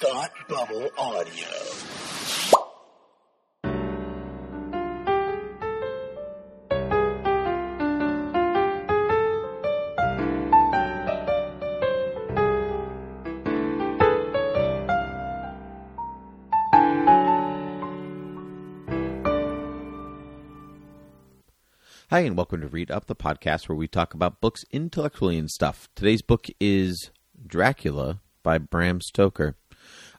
Thought Bubble Audio. Hi, and welcome to Read Up, the podcast where we talk about books intellectually and stuff. Today's book is Dracula by Bram Stoker.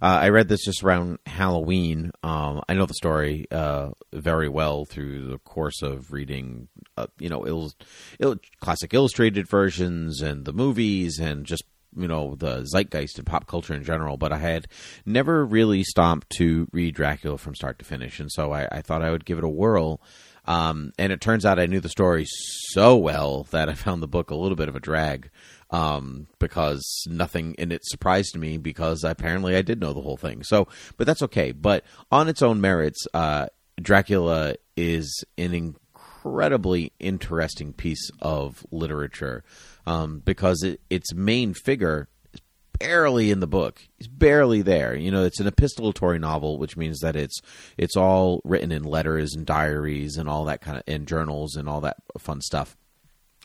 Uh, I read this just around Halloween. Um, I know the story uh, very well through the course of reading, uh, you know, il- il- classic illustrated versions and the movies and just you know the zeitgeist and pop culture in general. But I had never really stopped to read Dracula from start to finish, and so I, I thought I would give it a whirl. Um, and it turns out I knew the story so well that I found the book a little bit of a drag um, because nothing in it surprised me because apparently I did know the whole thing. So, but that's okay. But on its own merits, uh, Dracula is an incredibly interesting piece of literature um, because it, its main figure is barely in the book. He's barely there. You know, it's an epistolatory novel, which means that it's it's all written in letters and diaries and all that kind of in journals and all that fun stuff.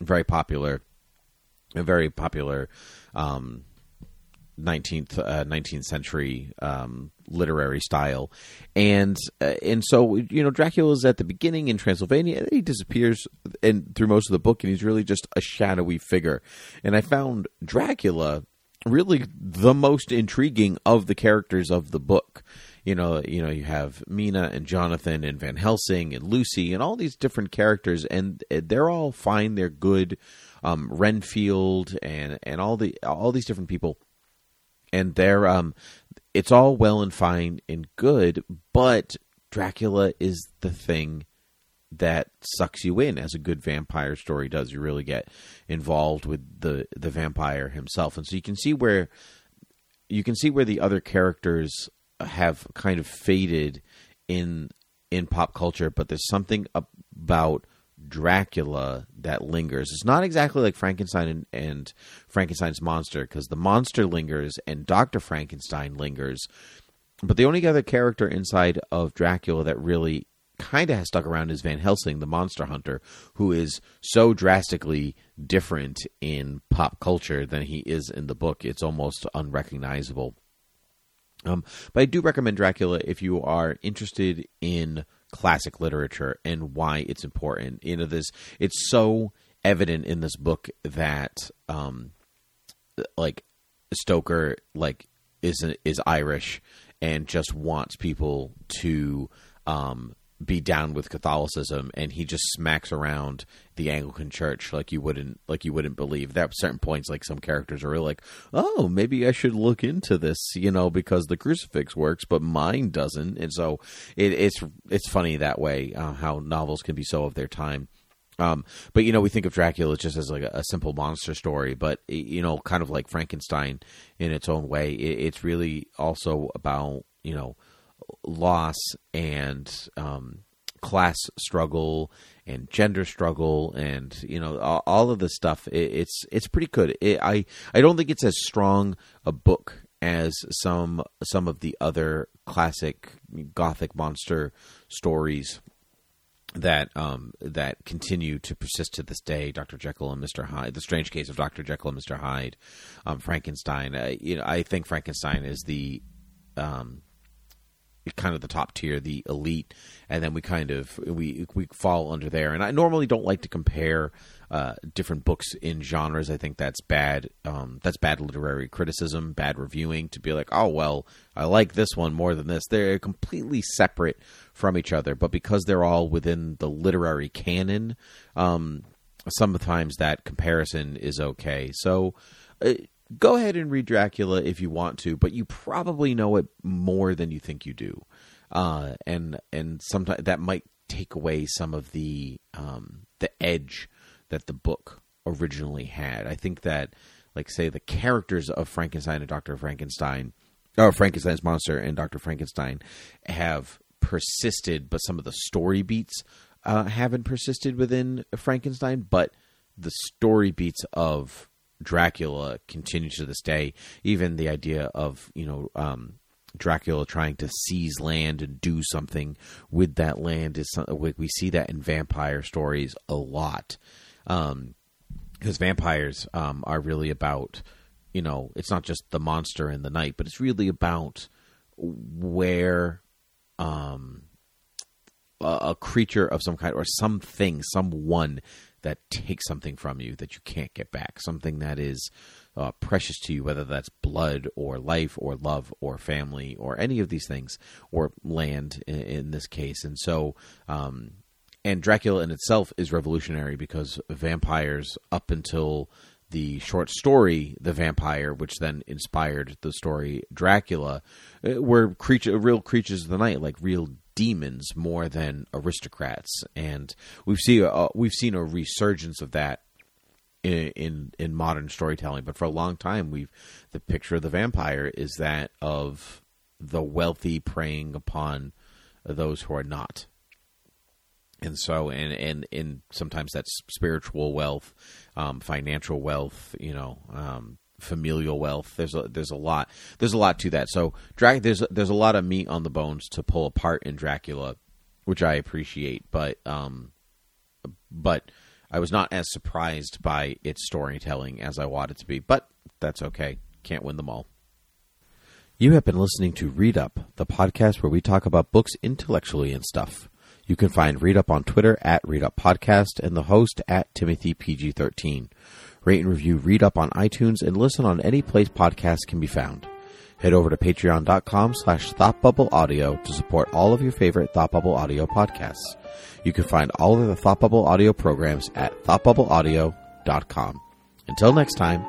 Very popular a very popular um, 19th uh, 19th century um, literary style, and uh, and so you know Dracula is at the beginning in Transylvania, and he disappears and through most of the book, and he's really just a shadowy figure. And I found Dracula really the most intriguing of the characters of the book. You know, you know, you have Mina and Jonathan and Van Helsing and Lucy and all these different characters, and they're all fine. They're good um, Renfield and and all the all these different people, and they're um, it's all well and fine and good, but Dracula is the thing that sucks you in as a good vampire story does. You really get involved with the the vampire himself, and so you can see where you can see where the other characters have kind of faded in in pop culture, but there's something about Dracula that lingers. It's not exactly like Frankenstein and, and Frankenstein's monster because the monster lingers and Doctor Frankenstein lingers. But the only other character inside of Dracula that really kind of has stuck around is Van Helsing, the monster hunter, who is so drastically different in pop culture than he is in the book. It's almost unrecognizable. Um, but I do recommend Dracula if you are interested in classic literature and why it's important. You know, this it's so evident in this book that um, like Stoker like isn't—is Irish and just wants people to um, be down with Catholicism, and he just smacks around the Anglican Church like you wouldn't like you wouldn't believe. Are certain points like some characters are really like, oh, maybe I should look into this, you know, because the crucifix works, but mine doesn't, and so it, it's it's funny that way uh, how novels can be so of their time. Um, but you know, we think of Dracula just as like a, a, simple monster story, but you know, kind of like Frankenstein in its own way. It, it's really also about you know loss and um, class struggle and gender struggle and you know all, of the stuff it, it's it's pretty good it, i i don't think it's as strong a book as some some of the other classic gothic monster stories that um, that continue to persist to this day. Doctor Jekyll and Mister Hyde, the strange case of Doctor Jekyll and Mister Hyde, um, Frankenstein. Uh, you know, I think Frankenstein is the um, kind of the top tier, the elite, and then we kind of we we fall under there. And I normally don't like to compare uh, different books in genres. I think that's bad. Um, that's bad literary criticism, bad reviewing. To be like, oh well, I like this one more than this. They're completely separate from each other, but because they're all within the literary canon, um, sometimes that comparison is okay. So. Uh, go ahead and read Dracula if you want to, but you probably know it more than you think you do, uh, and and sometimes that might take away some of the um, the edge that the book originally had. I think that, like, say the characters of Frankenstein and Doctor Frankenstein, or Frankenstein's monster and Doctor Frankenstein, have persisted, but some of the story beats uh, haven't persisted within Frankenstein, but the story beats of Dracula continues to this day. Even the idea of you know um, Dracula trying to seize land and do something with that land is some- we see that in vampire stories a lot. Um, because vampires um, are really about you know it's not just the monster in the night but it's really about where um, a, creature of some kind or something someone that takes something from you that you can't get back. Something that is uh, precious to you whether that's blood or life or love or family or any of these things or land in, in this case. And so um, and Dracula in itself is revolutionary because vampires up until the short story The Vampire which then inspired the story Dracula uh, were creature real creatures of the night like real demons more than aristocrats. And we've seen uh, we've seen a resurgence of that in, in in modern storytelling. But for a long time we've the picture of the vampire is that of the wealthy preying upon those who are not. And so and and and sometimes that's spiritual wealth um, financial wealth you know um, familial wealth there's a there's a lot there's a lot to that so Drac there's there's a lot of meat on the bones to pull apart in Dracula which I appreciate but um but I was not as surprised by its storytelling as I wanted to be but that's okay can't win them all you have been listening to Read Up, the podcast where we talk about books intellectually and stuff. You can find Read Up on Twitter at Read Up Podcast and the host at Timothy PG13. Rate and review Read Up on iTunes and listen on any place podcasts can be found. Head over to patreon.com slash thoughtbubbleaudio to support all of your favorite Thought Bubble Audio podcasts. You can find all of the Thought Bubble Audio programs at thoughtbubbleaudio.com. Until next time,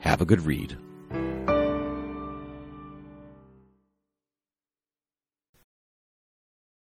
have a good read.